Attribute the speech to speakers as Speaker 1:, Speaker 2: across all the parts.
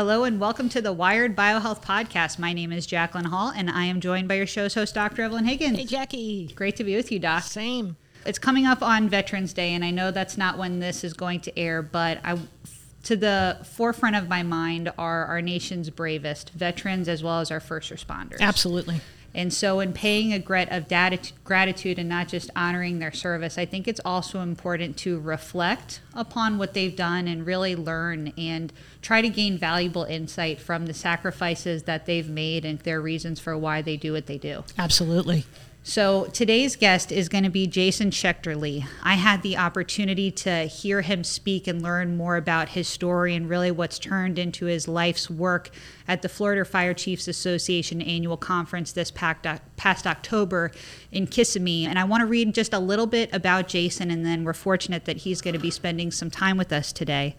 Speaker 1: Hello and welcome to the Wired Biohealth Podcast. My name is Jacqueline Hall and I am joined by your show's host, Dr. Evelyn Higgins.
Speaker 2: Hey, Jackie.
Speaker 1: Great to be with you, Doc.
Speaker 2: Same.
Speaker 1: It's coming up on Veterans Day, and I know that's not when this is going to air, but I, to the forefront of my mind are our nation's bravest veterans as well as our first responders.
Speaker 2: Absolutely.
Speaker 1: And so, in paying a grat of dat- gratitude and not just honoring their service, I think it's also important to reflect upon what they've done and really learn and try to gain valuable insight from the sacrifices that they've made and their reasons for why they do what they do.
Speaker 2: Absolutely.
Speaker 1: So today's guest is going to be Jason Schechterle. I had the opportunity to hear him speak and learn more about his story and really what's turned into his life's work at the Florida Fire Chiefs Association annual conference this past October in Kissimmee. And I want to read just a little bit about Jason, and then we're fortunate that he's going to be spending some time with us today.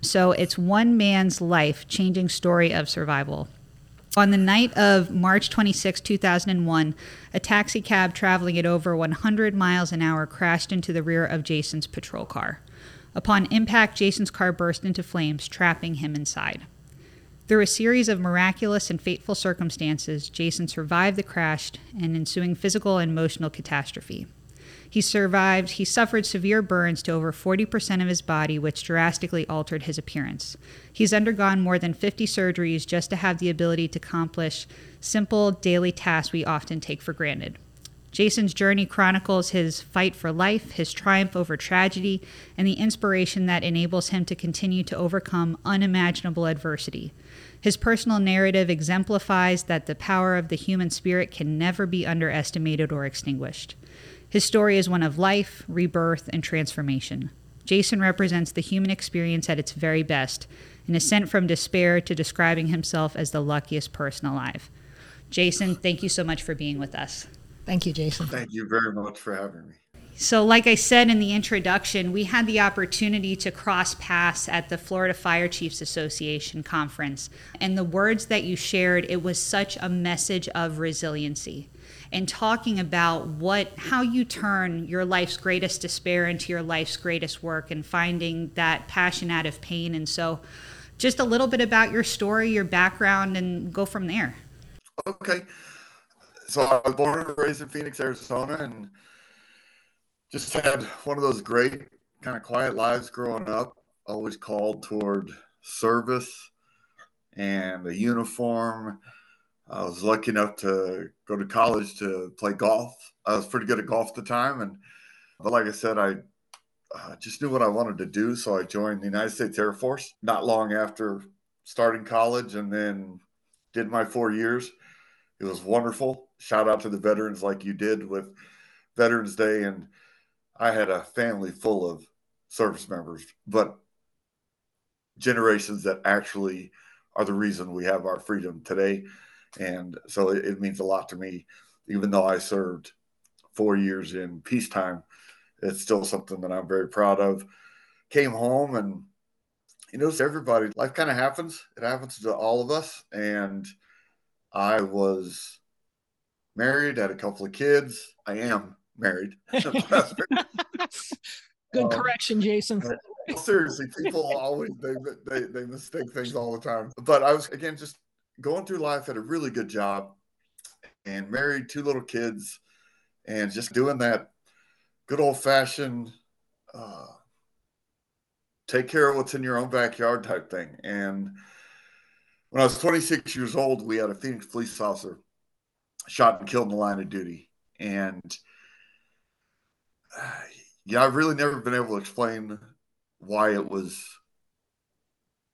Speaker 1: So it's one man's life changing story of survival. On the night of March 26, 2001, a taxi cab traveling at over 100 miles an hour crashed into the rear of Jason's patrol car. Upon impact, Jason's car burst into flames, trapping him inside. Through a series of miraculous and fateful circumstances, Jason survived the crash and ensuing physical and emotional catastrophe. He survived, he suffered severe burns to over 40% of his body, which drastically altered his appearance. He's undergone more than 50 surgeries just to have the ability to accomplish simple daily tasks we often take for granted. Jason's journey chronicles his fight for life, his triumph over tragedy, and the inspiration that enables him to continue to overcome unimaginable adversity. His personal narrative exemplifies that the power of the human spirit can never be underestimated or extinguished. His story is one of life, rebirth, and transformation. Jason represents the human experience at its very best, an ascent from despair to describing himself as the luckiest person alive. Jason, thank you so much for being with us.
Speaker 2: Thank you, Jason.
Speaker 3: Thank you very much for having me.
Speaker 1: So, like I said in the introduction, we had the opportunity to cross paths at the Florida Fire Chiefs Association conference. And the words that you shared, it was such a message of resiliency. And talking about what how you turn your life's greatest despair into your life's greatest work and finding that passion out of pain. And so just a little bit about your story your background and go from there.
Speaker 3: Okay. So i was born and raised in phoenix arizona and just had one of those great kind of quiet lives growing up always called toward service and a uniform I was lucky enough to go to college to play golf. I was pretty good at golf at the time, and but like I said, I uh, just knew what I wanted to do, so I joined the United States Air Force not long after starting college, and then did my four years. It was wonderful. Shout out to the veterans like you did with Veterans Day, and I had a family full of service members, but generations that actually are the reason we have our freedom today. And so it, it means a lot to me, even though I served four years in peacetime. It's still something that I'm very proud of. Came home and you know, everybody, life kind of happens. It happens to all of us. And I was married, had a couple of kids. I am married.
Speaker 2: Good um, correction, Jason.
Speaker 3: Seriously, people always they, they they mistake things all the time. But I was again just going through life, had a really good job, and married two little kids, and just doing that good old fashioned uh, take care of what's in your own backyard type thing. And when I was 26 years old, we had a Phoenix police officer shot and killed in the line of duty. And yeah, I've really never been able to explain why it was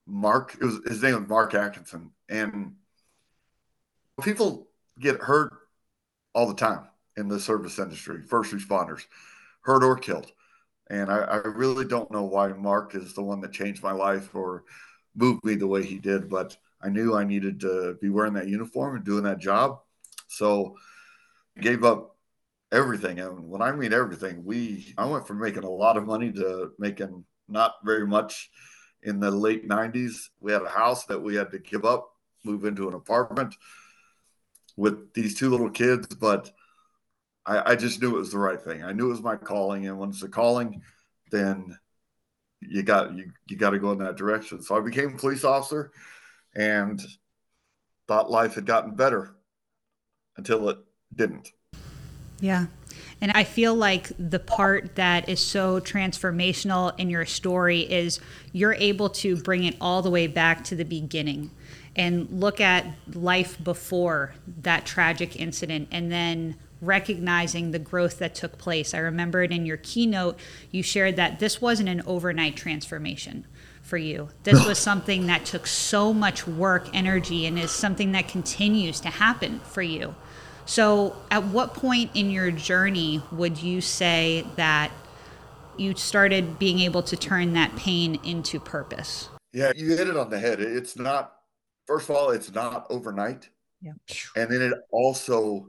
Speaker 3: Mark. It was his name was Mark Atkinson, and people get hurt all the time in the service industry, first responders, hurt or killed. And I, I, really don't know why Mark is the one that changed my life or moved me the way he did, but I knew I needed to be wearing that uniform and doing that job. So I gave up everything. And when I mean everything, we I went from making a lot of money to making not very much in the late 90s. We had a house that we had to give up, move into an apartment with these two little kids, but I, I just knew it was the right thing. I knew it was my calling, and when it's a calling, then you got you you got to go in that direction. So I became a police officer, and thought life had gotten better until it didn't.
Speaker 1: Yeah. And I feel like the part that is so transformational in your story is you're able to bring it all the way back to the beginning and look at life before that tragic incident and then recognizing the growth that took place. I remember it in your keynote, you shared that this wasn't an overnight transformation for you. This was something that took so much work, energy, and is something that continues to happen for you. So, at what point in your journey would you say that you started being able to turn that pain into purpose?
Speaker 3: Yeah, you hit it on the head. It's not, first of all, it's not overnight.
Speaker 2: Yeah.
Speaker 3: And then it also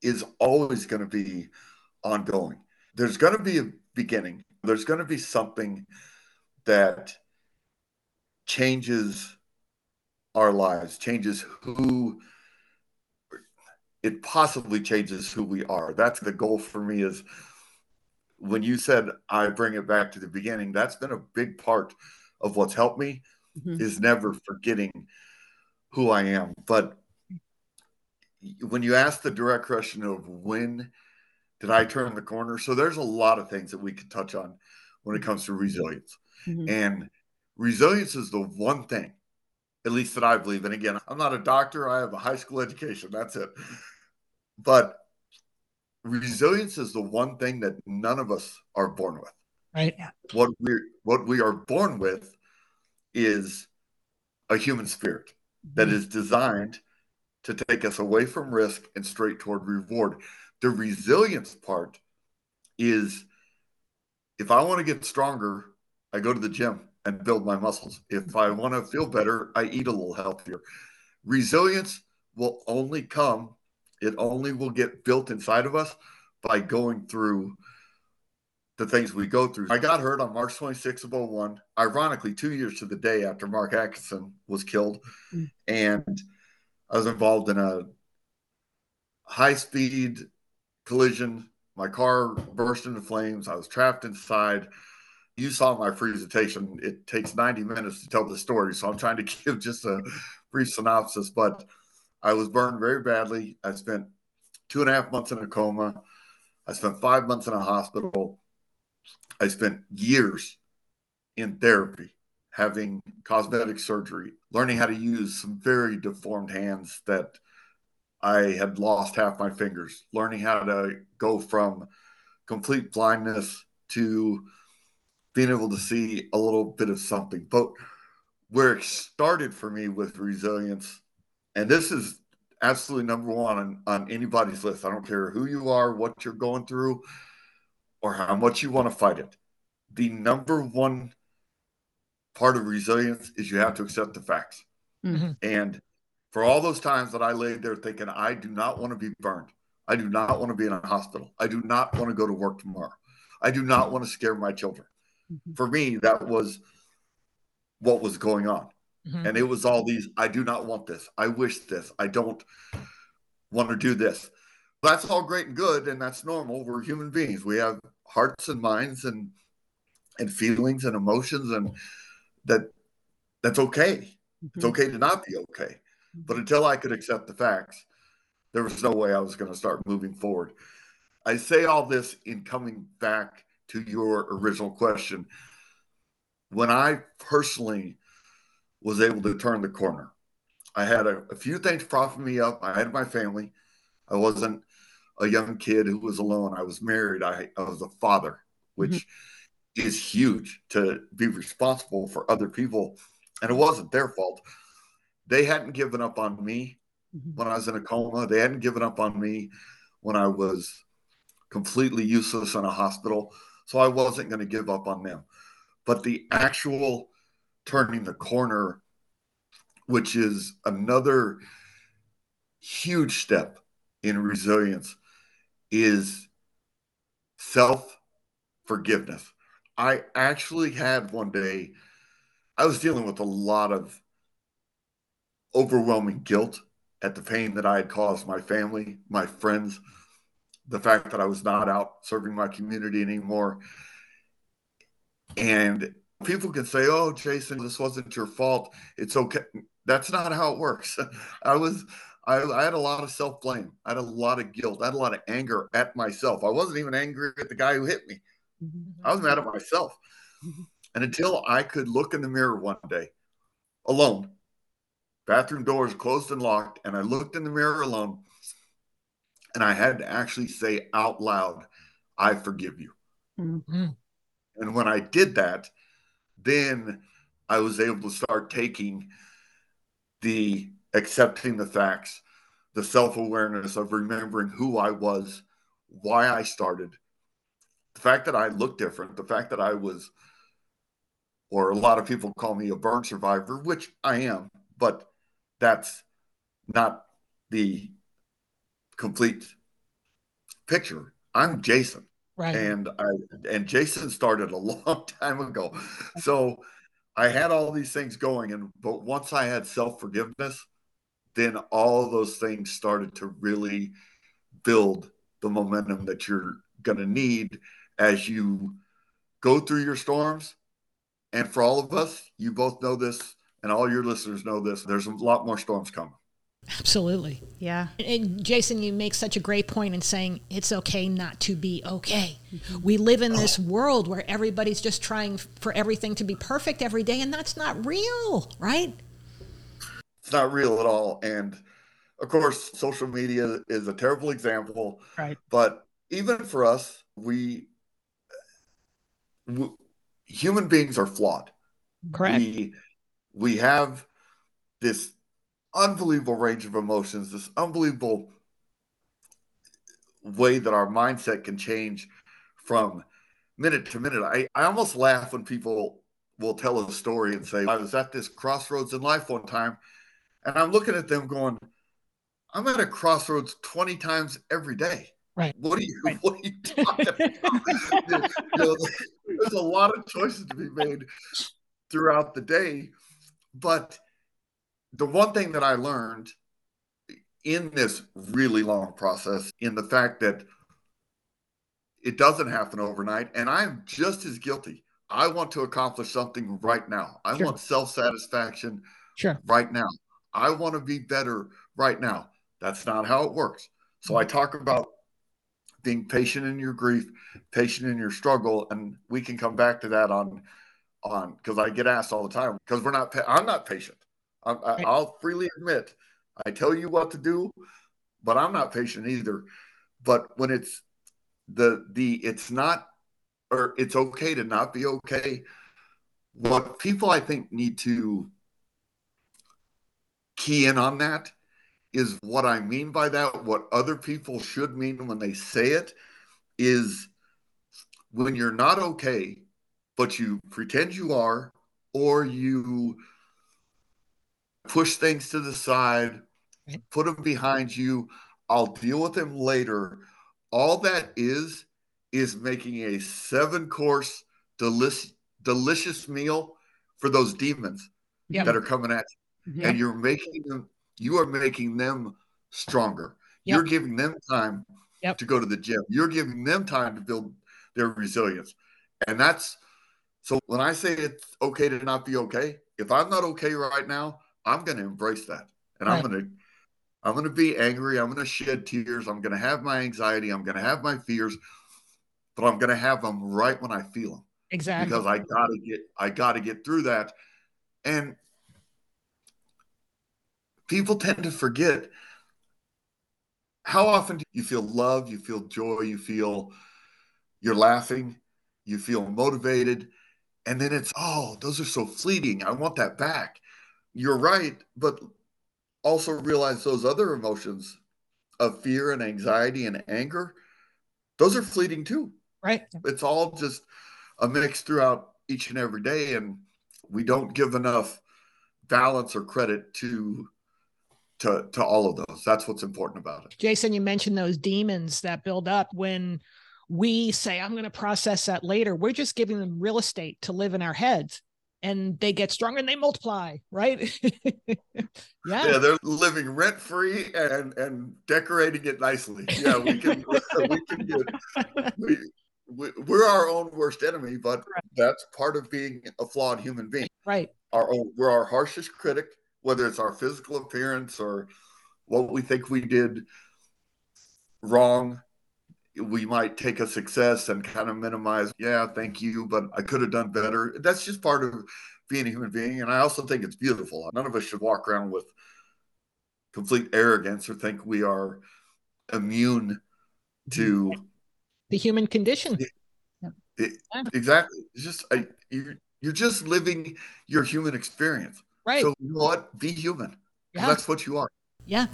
Speaker 3: is always going to be ongoing. There's going to be a beginning, there's going to be something that changes our lives, changes who it possibly changes who we are. That's the goal for me is when you said I bring it back to the beginning, that's been a big part of what's helped me mm-hmm. is never forgetting who I am. But when you ask the direct question of when did I turn the corner? So there's a lot of things that we could touch on when it comes to resilience. Mm-hmm. And resilience is the one thing, at least that I believe. And again, I'm not a doctor, I have a high school education. That's it. But resilience is the one thing that none of us are born with.
Speaker 2: Right.
Speaker 3: What we what we are born with is a human spirit that mm-hmm. is designed to take us away from risk and straight toward reward. The resilience part is if I want to get stronger, I go to the gym and build my muscles. If I want to feel better, I eat a little healthier. Resilience will only come it only will get built inside of us by going through the things we go through. I got hurt on March 26 of 01, ironically, two years to the day after Mark Atkinson was killed. Mm. And I was involved in a high speed collision. My car burst into flames. I was trapped inside. You saw my presentation. It takes 90 minutes to tell the story. So I'm trying to give just a brief synopsis. But I was burned very badly. I spent two and a half months in a coma. I spent five months in a hospital. I spent years in therapy, having cosmetic surgery, learning how to use some very deformed hands that I had lost half my fingers, learning how to go from complete blindness to being able to see a little bit of something. But where it started for me with resilience and this is absolutely number one on, on anybody's list. I don't care who you are, what you're going through, or how much you want to fight it. The number one part of resilience is you have to accept the facts. Mm-hmm. And for all those times that I laid there thinking, I do not want to be burned. I do not want to be in a hospital. I do not want to go to work tomorrow. I do not want to scare my children. Mm-hmm. For me, that was what was going on. Mm-hmm. And it was all these I do not want this. I wish this. I don't want to do this. That's all great and good and that's normal. We're human beings. We have hearts and minds and and feelings and emotions and that that's okay. Mm-hmm. It's okay to not be okay. But until I could accept the facts, there was no way I was going to start moving forward. I say all this in coming back to your original question. When I personally was able to turn the corner. I had a, a few things propping me up. I had my family. I wasn't a young kid who was alone. I was married. I, I was a father, which mm-hmm. is huge to be responsible for other people. And it wasn't their fault. They hadn't given up on me mm-hmm. when I was in a coma. They hadn't given up on me when I was completely useless in a hospital. So I wasn't going to give up on them. But the actual turning the corner, which is another huge step in resilience, is self forgiveness. I actually had one day, I was dealing with a lot of overwhelming guilt at the pain that I had caused my family, my friends, the fact that I was not out serving my community anymore. And People can say, "Oh, Jason, this wasn't your fault. It's okay." That's not how it works. I was I, I, had a lot of self blame. I had a lot of guilt. I had a lot of anger at myself. I wasn't even angry at the guy who hit me. I was mad at myself. And until I could look in the mirror one day alone, bathroom doors closed and locked, and I looked in the mirror alone, and I had to actually say out loud, I forgive you. Mm-hmm. And when I did that, then I was able to start taking the accepting the facts, the self awareness of remembering who I was, why I started, the fact that I looked different, the fact that I was, or a lot of people call me a burn survivor, which I am, but that's not the complete picture. I'm Jason. Right. And I and Jason started a long time ago. So I had all these things going and but once I had self-forgiveness, then all those things started to really build the momentum that you're going to need as you go through your storms. And for all of us, you both know this, and all your listeners know this. There's a lot more storms coming.
Speaker 2: Absolutely.
Speaker 1: Yeah.
Speaker 2: And Jason, you make such a great point in saying it's okay not to be okay. Mm-hmm. We live in this world where everybody's just trying for everything to be perfect every day, and that's not real, right?
Speaker 3: It's not real at all. And of course, social media is a terrible example.
Speaker 2: Right.
Speaker 3: But even for us, we, we human beings are flawed.
Speaker 2: Correct.
Speaker 3: We, we have this unbelievable range of emotions, this unbelievable way that our mindset can change from minute to minute. I, I almost laugh when people will tell a story and say, I was at this crossroads in life one time and I'm looking at them going, I'm at a crossroads 20 times every day.
Speaker 2: Right.
Speaker 3: What are you right. what are you talking about? you know, there's a lot of choices to be made throughout the day. But the one thing that I learned in this really long process, in the fact that it doesn't happen overnight, and I'm just as guilty. I want to accomplish something right now. I sure. want self satisfaction
Speaker 2: sure.
Speaker 3: right now. I want to be better right now. That's not how it works. So I talk about being patient in your grief, patient in your struggle, and we can come back to that on on because I get asked all the time because we're not. I'm not patient. I, I, I'll freely admit I tell you what to do, but I'm not patient either. But when it's the the it's not or it's okay to not be okay. What people I think need to key in on that is what I mean by that, what other people should mean when they say it is when you're not okay, but you pretend you are, or you push things to the side, put them behind you, I'll deal with them later. All that is, is making a seven course, delicious, delicious meal for those demons yep. that are coming at you mm-hmm. and you're making them you are making them stronger yep. you're giving them time yep. to go to the gym you're giving them time to build their resilience and that's so when i say it's okay to not be okay if i'm not okay right now i'm going to embrace that. And right. i'm going to i'm going to be angry. I'm going to shed tears. I'm going to have my anxiety. I'm going to have my fears but i'm going to have them right when i feel them
Speaker 2: exactly.
Speaker 3: Because i got to get i got to get through that. And people tend to forget how often do you feel love, you feel joy, you feel you're laughing, you feel motivated, and then it's, oh, those are so fleeting. I want that back. You're right, but also realize those other emotions of fear and anxiety and anger, those are fleeting too.
Speaker 2: Right.
Speaker 3: It's all just a mix throughout each and every day. And we don't give enough balance or credit to to to all of those. That's what's important about it.
Speaker 2: Jason, you mentioned those demons that build up when we say I'm going to process that later. We're just giving them real estate to live in our heads and they get stronger and they multiply, right?
Speaker 3: yeah. Yeah, they're living rent free and and decorating it nicely. Yeah, we can we can get we, we, are our own worst enemy, but that's part of being a flawed human being.
Speaker 2: Right.
Speaker 3: Our own, we're our harshest critic, whether it's our physical appearance or what we think we did wrong. We might take a success and kind of minimize, yeah, thank you, but I could have done better. That's just part of being a human being. And I also think it's beautiful. None of us should walk around with complete arrogance or think we are immune to
Speaker 2: the human condition.
Speaker 3: It, it, exactly. It's just I, you're you're just living your human experience.
Speaker 2: Right.
Speaker 3: So you know what? Be human. Yeah. That's what you are.
Speaker 2: Yeah.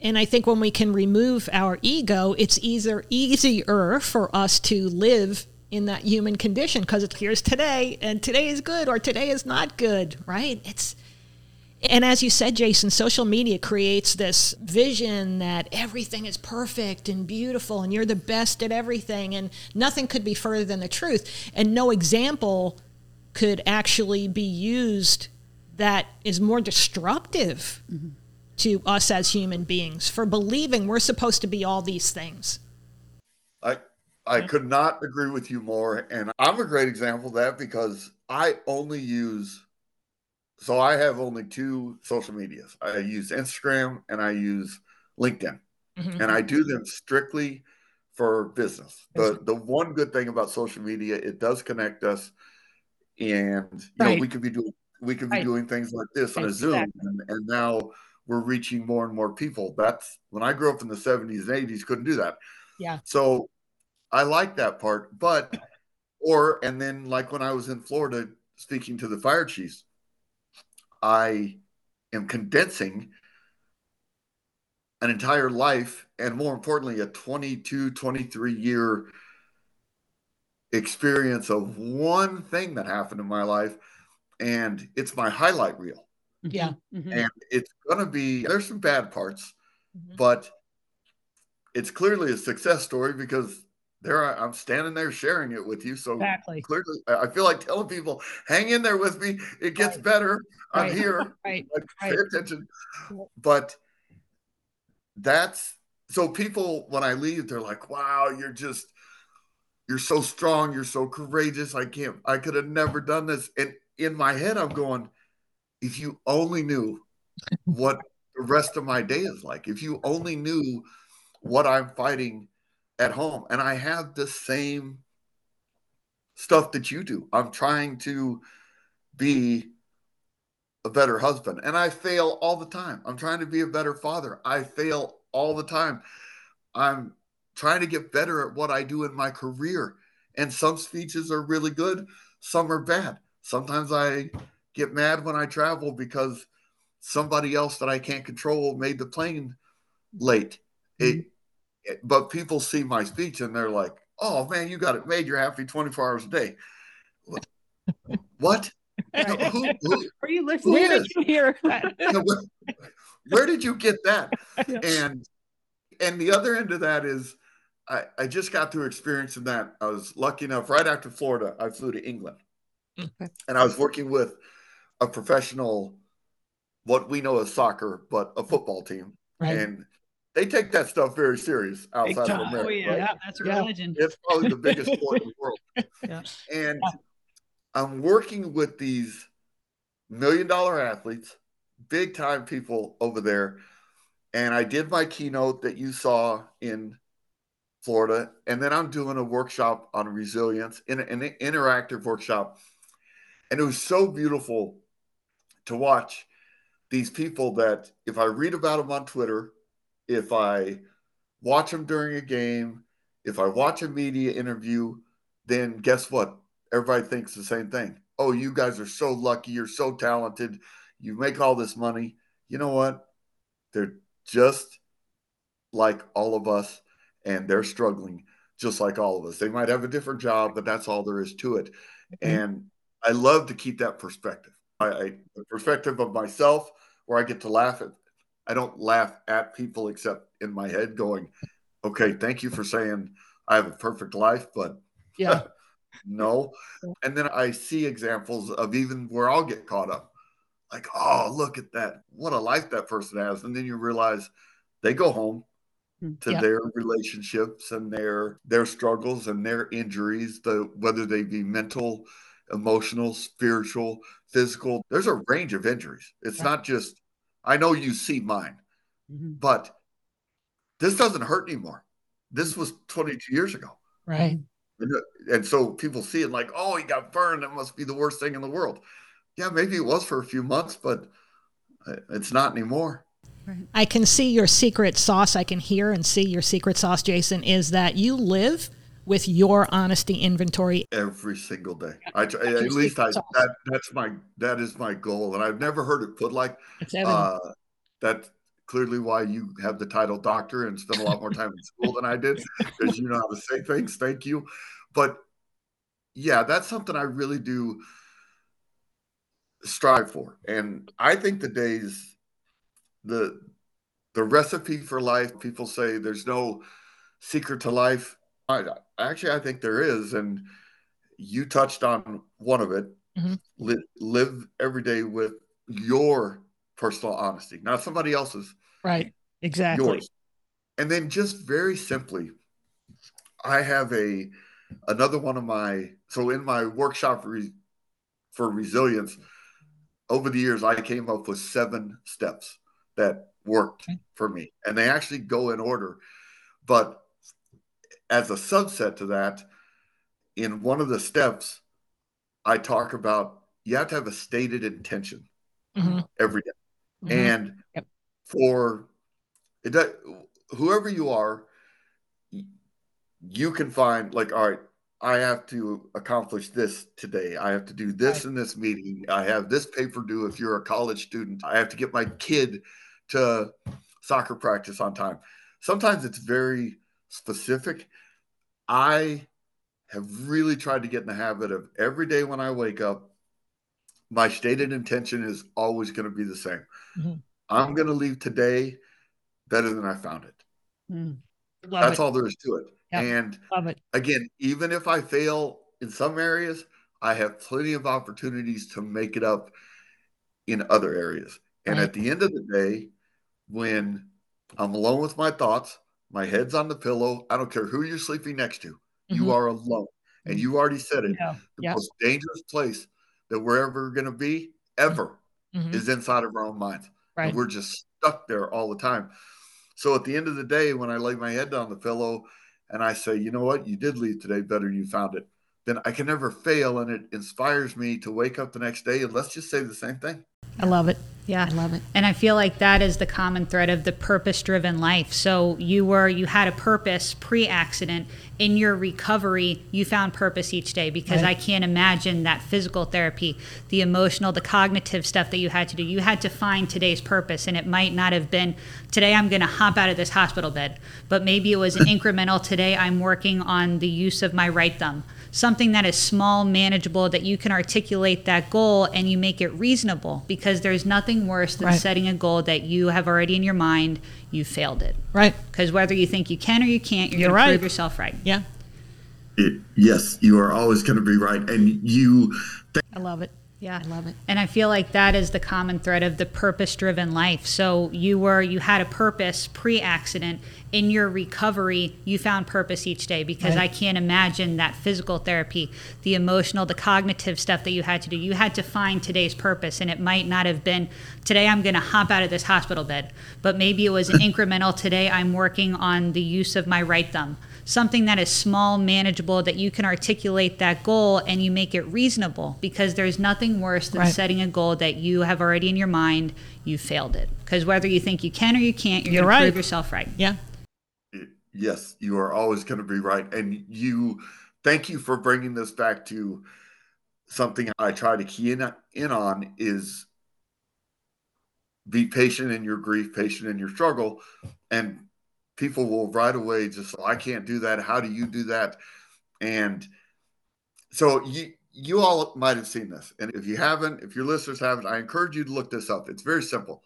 Speaker 2: And I think when we can remove our ego, it's either easier for us to live in that human condition because it's here's today and today is good or today is not good, right? It's and as you said, Jason, social media creates this vision that everything is perfect and beautiful and you're the best at everything and nothing could be further than the truth. And no example could actually be used that is more destructive mm-hmm. To us as human beings for believing we're supposed to be all these things.
Speaker 3: I I could not agree with you more. And I'm a great example of that because I only use so I have only two social medias. I use Instagram and I use LinkedIn. Mm-hmm. And I do them strictly for business. The the one good thing about social media, it does connect us and you right. know we could be doing we could be right. doing things like this on a Zoom and, and now we're reaching more and more people. That's when I grew up in the 70s and 80s, couldn't do that.
Speaker 2: Yeah.
Speaker 3: So I like that part. But or and then like when I was in Florida speaking to the fire chiefs, I am condensing an entire life and more importantly a 22 23 year experience of one thing that happened in my life and it's my highlight reel
Speaker 2: yeah
Speaker 3: mm-hmm. and it's going to be there's some bad parts mm-hmm. but it's clearly a success story because there I, am standing there sharing it with you. So
Speaker 2: exactly.
Speaker 3: clearly, I feel like telling people, hang in there with me. It gets right. better. I'm
Speaker 2: right.
Speaker 3: here.
Speaker 2: Right.
Speaker 3: Like, right. Attention. But that's so people when I leave, they're like, wow, you're just you're so strong, you're so courageous. I can't, I could have never done this. And in my head, I'm going, if you only knew what the rest of my day is like, if you only knew what I'm fighting at home and I have the same stuff that you do. I'm trying to be a better husband and I fail all the time. I'm trying to be a better father. I fail all the time. I'm trying to get better at what I do in my career. And some speeches are really good, some are bad. Sometimes I get mad when I travel because somebody else that I can't control made the plane late. Mm-hmm. It but people see my speech and they're like, "Oh man, you got it made. You're happy 24 hours a day." what?
Speaker 2: who, who, Are you listening? Where did you hear that?
Speaker 3: where, where, did you get that? And and the other end of that is, I, I just got through experiencing that. I was lucky enough. Right after Florida, I flew to England, okay. and I was working with a professional, what we know as soccer, but a football team, right. and they take that stuff very serious outside of America. Oh,
Speaker 1: yeah. Right? yeah that's a yeah. religion.
Speaker 3: It's probably the biggest sport in the world. Yeah. And I'm working with these million dollar athletes, big time people over there. And I did my keynote that you saw in Florida. And then I'm doing a workshop on resilience, in an interactive workshop. And it was so beautiful to watch these people that if I read about them on Twitter if I watch them during a game, if I watch a media interview, then guess what? Everybody thinks the same thing. Oh, you guys are so lucky. You're so talented. You make all this money. You know what? They're just like all of us, and they're struggling just like all of us. They might have a different job, but that's all there is to it. Mm-hmm. And I love to keep that perspective. I, I, the perspective of myself, where I get to laugh at I don't laugh at people except in my head going, okay, thank you for saying I have a perfect life, but
Speaker 2: yeah,
Speaker 3: no. And then I see examples of even where I'll get caught up. Like, oh, look at that. What a life that person has. And then you realize they go home, hmm. to yep. their relationships and their their struggles and their injuries, the whether they be mental, emotional, spiritual, physical. There's a range of injuries. It's yeah. not just I know you see mine, mm-hmm. but this doesn't hurt anymore. This was mm-hmm. 22 years ago.
Speaker 2: Right.
Speaker 3: And, uh, and so people see it like, oh, he got burned. That must be the worst thing in the world. Yeah, maybe it was for a few months, but uh, it's not anymore.
Speaker 2: I can see your secret sauce. I can hear and see your secret sauce, Jason, is that you live with your honesty inventory
Speaker 3: every single day. I try, at least I that that's my that is my goal, and I've never heard it put like uh, that. Clearly, why you have the title doctor and spend a lot more time in school than I did, because you know how to say things. Thank you, but yeah, that's something I really do strive for, and I think the days the the recipe for life. People say there's no secret to life. I, actually, I think there is, and you touched on one of it. Mm-hmm. Live, live every day with your personal honesty, not somebody else's.
Speaker 2: Right. Exactly. Yours.
Speaker 3: And then just very simply, I have a another one of my so in my workshop re, for resilience over the years I came up with seven steps that worked for me and they actually go in order but as a subset to that, in one of the steps, I talk about you have to have a stated intention mm-hmm. every day. Mm-hmm. And yep. for it, whoever you are, you can find like, all right, I have to accomplish this today. I have to do this right. in this meeting. I have this paper due if you're a college student. I have to get my kid to soccer practice on time. Sometimes it's very specific. I have really tried to get in the habit of every day when I wake up, my stated intention is always going to be the same. Mm-hmm. I'm going to leave today better than I found it. Mm. That's it. all there is to it. Yep. And it. again, even if I fail in some areas, I have plenty of opportunities to make it up in other areas. And right. at the end of the day, when I'm alone with my thoughts, my head's on the pillow. I don't care who you're sleeping next to. Mm-hmm. You are alone. And you already said it. Yeah. The yeah. most dangerous place that we're ever going to be, ever, mm-hmm. is inside of our own minds. Right. And we're just stuck there all the time. So at the end of the day, when I lay my head on the pillow and I say, you know what, you did leave today better than you found it, then I can never fail. And it inspires me to wake up the next day and let's just say the same thing.
Speaker 2: I love it.
Speaker 1: Yeah.
Speaker 2: I love it.
Speaker 1: And I feel like that is the common thread of the purpose driven life. So you were, you had a purpose pre accident. In your recovery, you found purpose each day because right. I can't imagine that physical therapy, the emotional, the cognitive stuff that you had to do. You had to find today's purpose. And it might not have been today I'm going to hop out of this hospital bed, but maybe it was an incremental today I'm working on the use of my right thumb something that is small, manageable, that you can articulate that goal and you make it reasonable because there's nothing worse than right. setting a goal that you have already in your mind, you failed it.
Speaker 2: Right.
Speaker 1: Because whether you think you can or you can't, you're, you're going to prove yourself right.
Speaker 2: Yeah.
Speaker 3: It, yes, you are always going to be right. And you.
Speaker 2: Th- I love it.
Speaker 1: Yeah. I love it. And I feel like that is the common thread of the purpose driven life. So you were, you had a purpose pre accident. In your recovery, you found purpose each day because right. I can't imagine that physical therapy, the emotional, the cognitive stuff that you had to do. You had to find today's purpose. And it might not have been today I'm going to hop out of this hospital bed, but maybe it was an incremental today I'm working on the use of my right thumb something that is small, manageable, that you can articulate that goal and you make it reasonable because there's nothing worse than right. setting a goal that you have already in your mind, you failed it. Because whether you think you can or you can't, you're, you're going to prove yourself right.
Speaker 2: Yeah.
Speaker 3: Yes, you are always going to be right. And you, thank you for bringing this back to something I try to key in, in on is be patient in your grief, patient in your struggle, and people will right away just I can't do that. How do you do that? And so you you all might have seen this. And if you haven't, if your listeners haven't, I encourage you to look this up. It's very simple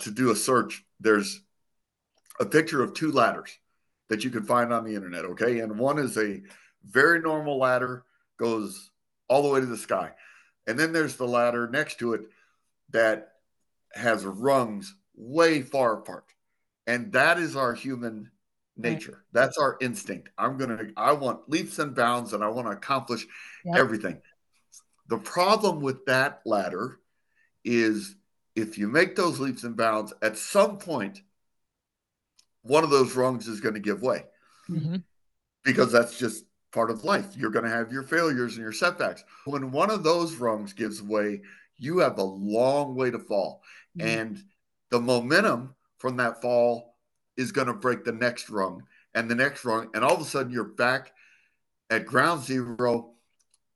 Speaker 3: to do a search. There's a picture of two ladders that you can find on the internet. Okay. And one is a very normal ladder, goes all the way to the sky. And then there's the ladder next to it that has rungs way far apart. And that is our human nature. Right. That's our instinct. I'm going to, I want leaps and bounds and I want to accomplish yep. everything. The problem with that ladder is if you make those leaps and bounds, at some point, one of those rungs is going to give way mm-hmm. because that's just part of life. You're going to have your failures and your setbacks. When one of those rungs gives way, you have a long way to fall. Mm-hmm. And the momentum from that fall is going to break the next rung and the next rung. And all of a sudden, you're back at ground zero,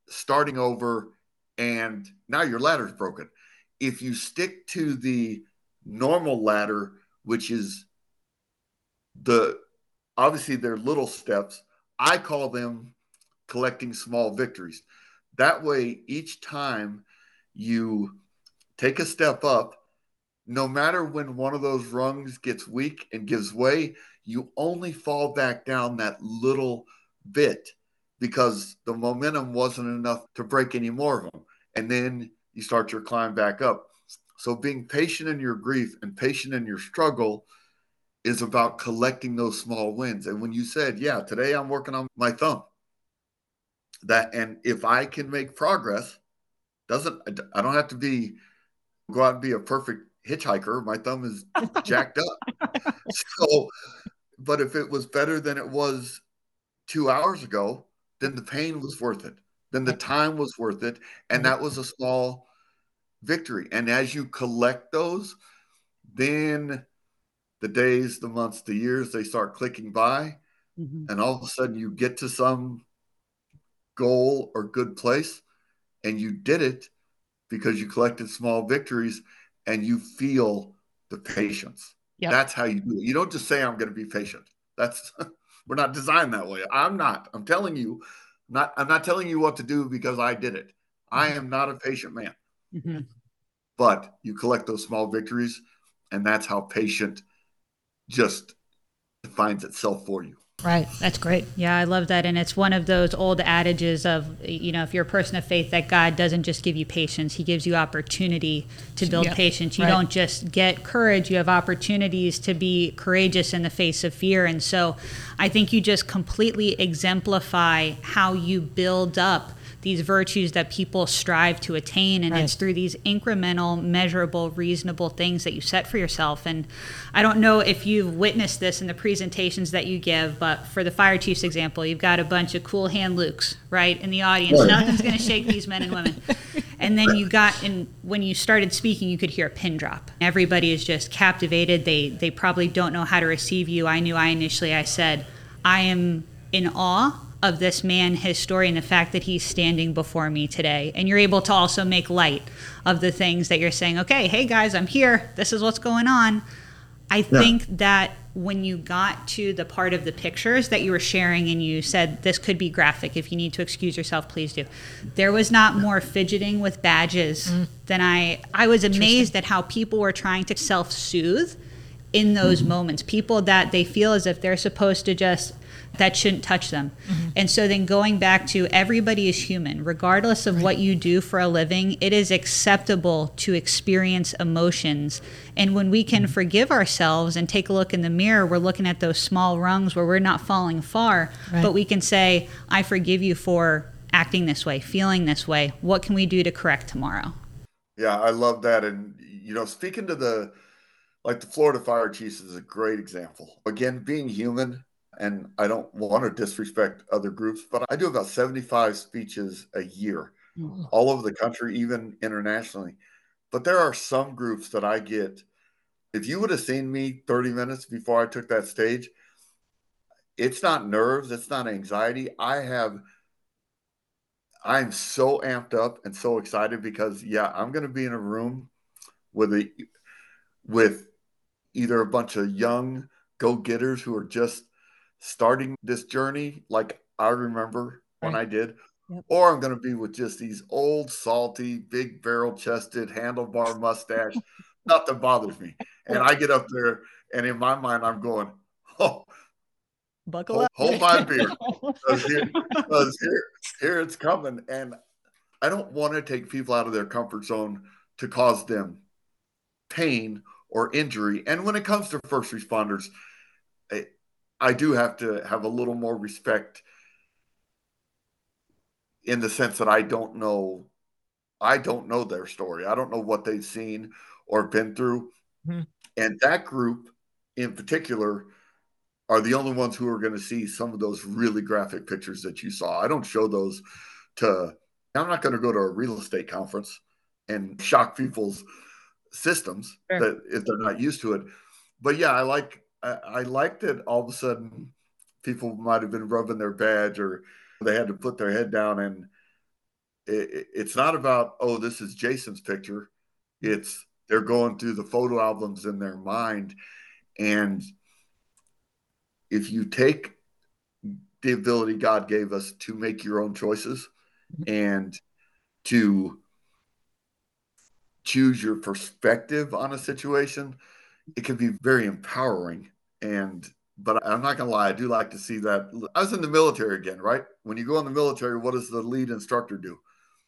Speaker 3: starting over, and now your ladder's broken. If you stick to the normal ladder, which is the obviously they're little steps, I call them collecting small victories. That way, each time you take a step up, no matter when one of those rungs gets weak and gives way, you only fall back down that little bit because the momentum wasn't enough to break any more of them. And then you start your climb back up. So being patient in your grief and patient in your struggle is about collecting those small wins. And when you said, yeah, today I'm working on my thumb, that and if I can make progress, doesn't I don't have to be go out and be a perfect hitchhiker. My thumb is jacked up. So, but if it was better than it was two hours ago, then the pain was worth it. Then the time was worth it. And that was a small victory. And as you collect those, then the days, the months, the years, they start clicking by. Mm-hmm. And all of a sudden you get to some goal or good place and you did it because you collected small victories and you feel the patience. Yep. That's how you do it. You don't just say, I'm going to be patient. That's, we're not designed that way. I'm not. I'm telling you, not, I'm not telling you what to do because I did it. I mm-hmm. am not a patient man. Mm-hmm. But you collect those small victories, and that's how patient just defines itself for you.
Speaker 2: Right. That's great.
Speaker 1: Yeah, I love that. And it's one of those old adages of, you know, if you're a person of faith, that God doesn't just give you patience, He gives you opportunity to build yep. patience. You right. don't just get courage, you have opportunities to be courageous in the face of fear. And so I think you just completely exemplify how you build up these virtues that people strive to attain. And right. it's through these incremental measurable reasonable things that you set for yourself. And i don't know if you've witnessed this in the presentations that you give but for the fire chiefs example you've got a bunch of cool hand lukes right in the audience. Right. nothing's going to shake these men and women. And then you got and when you started speaking you could hear a pin drop. Everybody is just captivated. They they probably don't know how to receive you. I knew i initially i said i am in awe of this man, his story, and the fact that he's standing before me today. And you're able to also make light of the things that you're saying, okay, hey guys, I'm here. This is what's going on. I think that when you got to the part of the pictures that you were sharing and you said this could be graphic if you need to excuse yourself please do there was not more fidgeting with badges mm. than i i was amazed at how people were trying to self-soothe in those mm-hmm. moments people that they feel as if they're supposed to just that shouldn't touch them. Mm-hmm. And so then going back to everybody is human, regardless of right. what you do for a living, it is acceptable to experience emotions. And when we can mm-hmm. forgive ourselves and take a look in the mirror, we're looking at those small rungs where we're not falling far, right. but we can say, I forgive you for acting this way, feeling this way. What can we do to correct tomorrow?
Speaker 3: Yeah, I love that. And, you know, speaking to the, like the Florida Fire Chiefs is a great example. Again, being human, and I don't want to disrespect other groups, but I do about 75 speeches a year mm-hmm. all over the country, even internationally. But there are some groups that I get. If you would have seen me 30 minutes before I took that stage, it's not nerves, it's not anxiety. I have, I'm so amped up and so excited because, yeah, I'm going to be in a room with a, with either a bunch of young go getters who are just starting this journey like I remember right. when I did, yep. or I'm going to be with just these old, salty, big barrel chested, handlebar mustache. Nothing bothers me. And I get up there, and in my mind, I'm going, oh,
Speaker 2: buckle
Speaker 3: hold,
Speaker 2: up,
Speaker 3: hold my beer, because here, here, here it's coming. And I don't want to take people out of their comfort zone to cause them pain or injury. And when it comes to first responders, I do have to have a little more respect in the sense that I don't know I don't know their story. I don't know what they've seen or been through. Mm-hmm. And that group in particular are the only ones who are going to see some of those really graphic pictures that you saw. I don't show those to, I'm not going to go to a real estate conference and shock people's systems sure. that if they're not used to it. But yeah, I like, I, I like that all of a sudden people might have been rubbing their badge or they had to put their head down and it, it's not about, oh, this is Jason's picture. It's they're going through the photo albums in their mind and if you take the ability God gave us to make your own choices mm-hmm. and to choose your perspective on a situation, it can be very empowering. And but I'm not gonna lie, I do like to see that. I was in the military again, right? When you go in the military, what does the lead instructor do?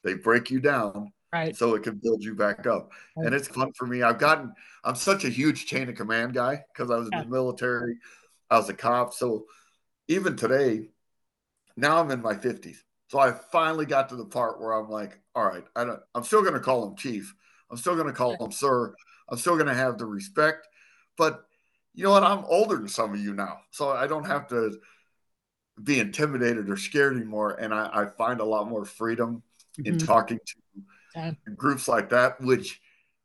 Speaker 3: They break you down
Speaker 2: right
Speaker 3: so it can build you back up right. and it's fun for me i've gotten i'm such a huge chain of command guy because i was yeah. in the military i was a cop so even today now i'm in my 50s so i finally got to the part where i'm like all right I don't, i'm still going to call him chief i'm still going to call him sir i'm still going to have the respect but you know what i'm older than some of you now so i don't have to be intimidated or scared anymore and i, I find a lot more freedom in mm-hmm. talking to yeah. groups like that, which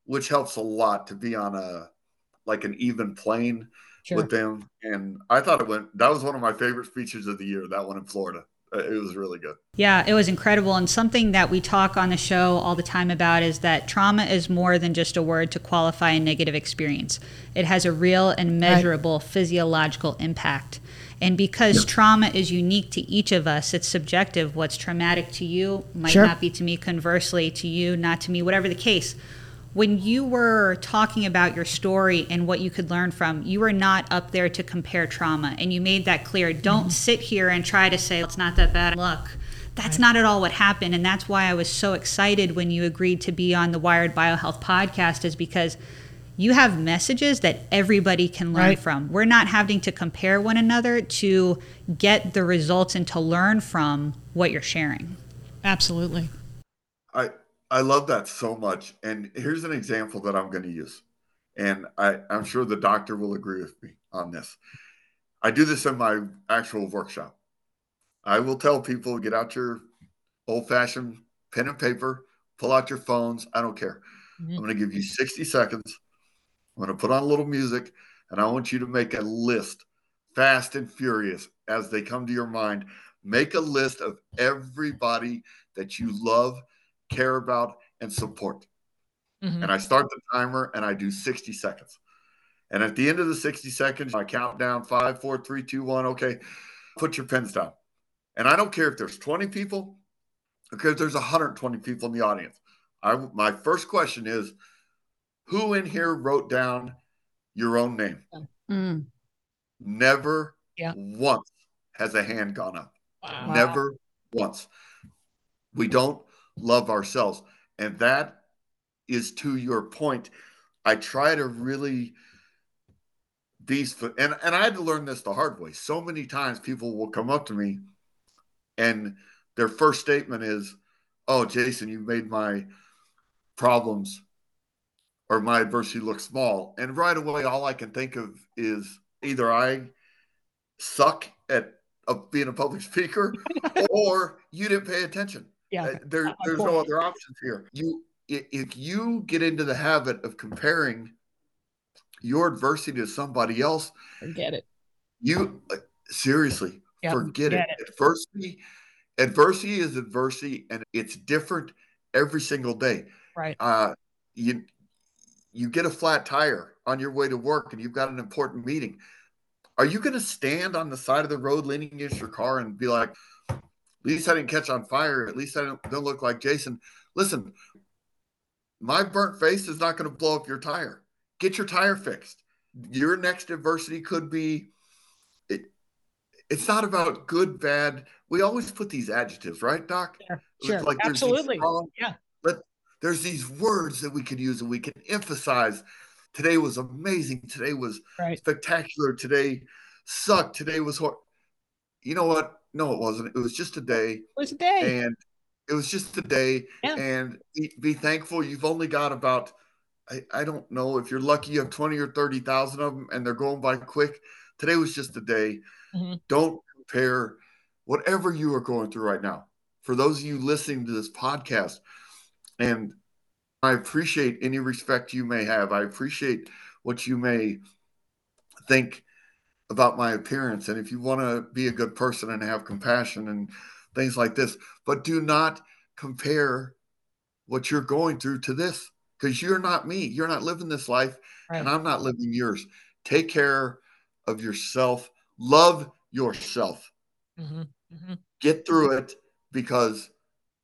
Speaker 3: which helps a lot to be on a like an even plane sure. with them. And I thought it went. That was one of my favorite speeches of the year. That one in Florida. Uh, it was really good.
Speaker 1: Yeah, it was incredible. And something that we talk on the show all the time about is that trauma is more than just a word to qualify a negative experience. It has a real and measurable right. physiological impact. And because yeah. trauma is unique to each of us, it's subjective. What's traumatic to you might sure. not be to me, conversely, to you, not to me, whatever the case. When you were talking about your story and what you could learn from, you were not up there to compare trauma. And you made that clear. Don't mm-hmm. sit here and try to say, it's not that bad. Look, that's right. not at all what happened. And that's why I was so excited when you agreed to be on the Wired Biohealth podcast, is because you have messages that everybody can learn right. from. We're not having to compare one another to get the results and to learn from what you're sharing.
Speaker 2: Absolutely.
Speaker 3: I I love that so much. And here's an example that I'm going to use. And I, I'm sure the doctor will agree with me on this. I do this in my actual workshop. I will tell people get out your old fashioned pen and paper, pull out your phones. I don't care. Mm-hmm. I'm going to give you 60 seconds I'm going to put on a little music and I want you to make a list, fast and furious, as they come to your mind. Make a list of everybody that you love, care about, and support. Mm-hmm. And I start the timer and I do 60 seconds. And at the end of the 60 seconds, I count down five, four, three, two, one. Okay, put your pens down. And I don't care if there's 20 people, okay, if there's 120 people in the audience. I, my first question is, who in here wrote down your own name? Mm. Never yeah. once has a hand gone up. Wow. Never once. We don't love ourselves. And that is to your point. I try to really be, and, and I had to learn this the hard way. So many times people will come up to me and their first statement is, Oh, Jason, you made my problems or my adversity look small. And right away, all I can think of is either I suck at of being a public speaker or you didn't pay attention.
Speaker 2: Yeah.
Speaker 3: Uh, there, there's no other options here. You if you get into the habit of comparing your adversity to somebody else,
Speaker 2: forget it.
Speaker 3: You uh, seriously yep, forget, it. it. Adversity, adversity is adversity, and it's different every single day.
Speaker 2: Right.
Speaker 3: Uh, you you get a flat tire on your way to work and you've got an important meeting. Are you going to stand on the side of the road leaning against your car and be like, at least I didn't catch on fire. At least I don't, don't look like Jason. Listen, my burnt face is not going to blow up your tire. Get your tire fixed. Your next adversity could be it, it's not about good, bad. We always put these adjectives, right, Doc?
Speaker 2: Yeah, sure. Like Absolutely. Strong, yeah But
Speaker 3: there's these words that we can use and we can emphasize. Today was amazing. Today was right. spectacular. Today, sucked. Today was hard. You know what? No, it wasn't. It was just a day. It
Speaker 2: was a day.
Speaker 3: And it was just a day.
Speaker 2: Yeah.
Speaker 3: And be, be thankful you've only got about, I, I don't know, if you're lucky, you have 20 or 30,000 of them and they're going by quick. Today was just a day.
Speaker 2: Mhm.
Speaker 3: Don't compare whatever you are going through right now. For those of you listening to this podcast, and I appreciate any respect you may have. I appreciate what you may think about my appearance. And if you want to be a good person and have compassion and things like this, but do not compare what you're going through to this because you're not me. You're not living this life, and I'm not living yours. Take care of yourself, love yourself,
Speaker 2: Mhm. Mhm.
Speaker 3: get through it because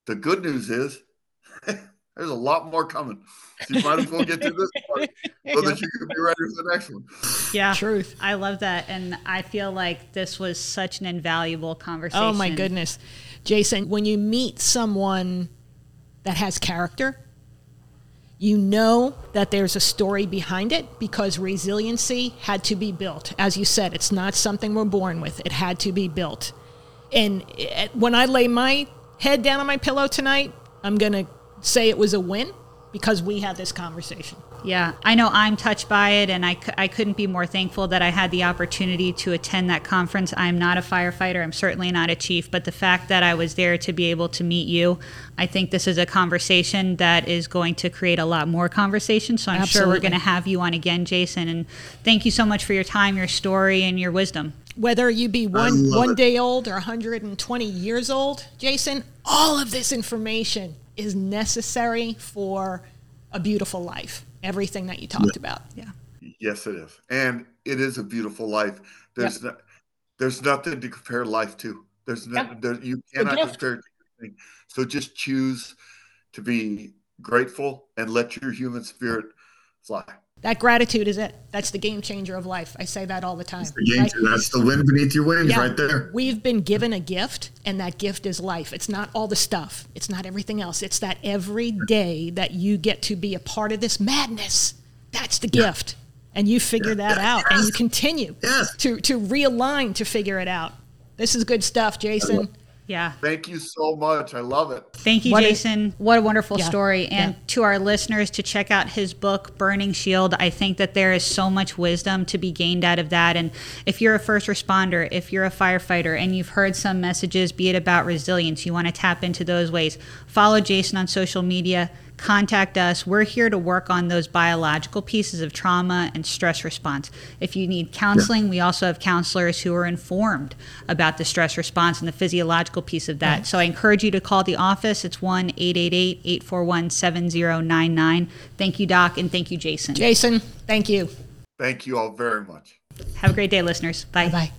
Speaker 3: the good news is there's a lot more coming. So you might as well get to this part so that you can be ready for the next one.
Speaker 1: Yeah.
Speaker 2: Truth.
Speaker 1: I love that. And I feel like this was such an invaluable conversation.
Speaker 2: Oh my goodness. Jason, when you meet someone that has character, you know that there's a story behind it because resiliency had to be built. As you said, it's not something we're born with, it had to be built. And it- when I lay my head down on my pillow tonight, I'm going to say it was a win because we had this conversation.
Speaker 1: Yeah, I know I'm touched by it, and I, c- I couldn't be more thankful that I had the opportunity to attend that conference. I'm not a firefighter, I'm certainly not a chief, but the fact that I was there to be able to meet you, I think this is a conversation that is going to create a lot more conversation. So I'm sure we're going to have you on again, Jason. And thank you so much for your time, your story, and your wisdom.
Speaker 2: whether you be one one day old or 120 years old, Jason, all of this information is necessary for a beautiful life. Everything that you talked about.
Speaker 1: Yeah.
Speaker 3: Yes, it is, and it is a beautiful life. There's no, there's nothing to compare life to. There's no,
Speaker 2: Yeah.
Speaker 3: there, you cannot compare it to anything. So just choose to be grateful and let your human spirit fly.
Speaker 2: That gratitude is it. That's the game changer of life. I say that all the time.
Speaker 3: The
Speaker 2: right?
Speaker 3: That's the wind beneath your wings,
Speaker 2: Yeah.
Speaker 3: right there.
Speaker 2: We've been given a gift, and that gift is life. It's not all the stuff, it's not everything else. It's that every day that you get to be a part of this madness. That's the gift. And you figure that out, and you continue
Speaker 3: Yes.
Speaker 2: to, to realign to figure it out. This is good stuff, Jason.
Speaker 1: Yeah.
Speaker 3: Thank you so much. I love it.
Speaker 1: Thank you,
Speaker 2: What a-
Speaker 1: Jason. what a wonderful
Speaker 2: Yeah,
Speaker 1: story. And
Speaker 2: yeah.
Speaker 1: to our listeners, to check out his book, Burning Shield, I think that there is so much wisdom to be gained out of that. And if you're a first responder, if you're a firefighter, and you've heard some messages, be it about resilience, you want to tap into those ways, follow Jason on social media. Contact us. We're here to work on those biological pieces of trauma and stress response. If you need counseling, we also have counselors who are informed about the stress response and the physiological piece of that. So I encourage you to call the office. It's 1 888 841 7099. Thank you, Doc, and thank you, Jason.
Speaker 2: Jason, thank you.
Speaker 3: Thank you all very much.
Speaker 1: Have a great day, listeners. Bye.
Speaker 2: Bye.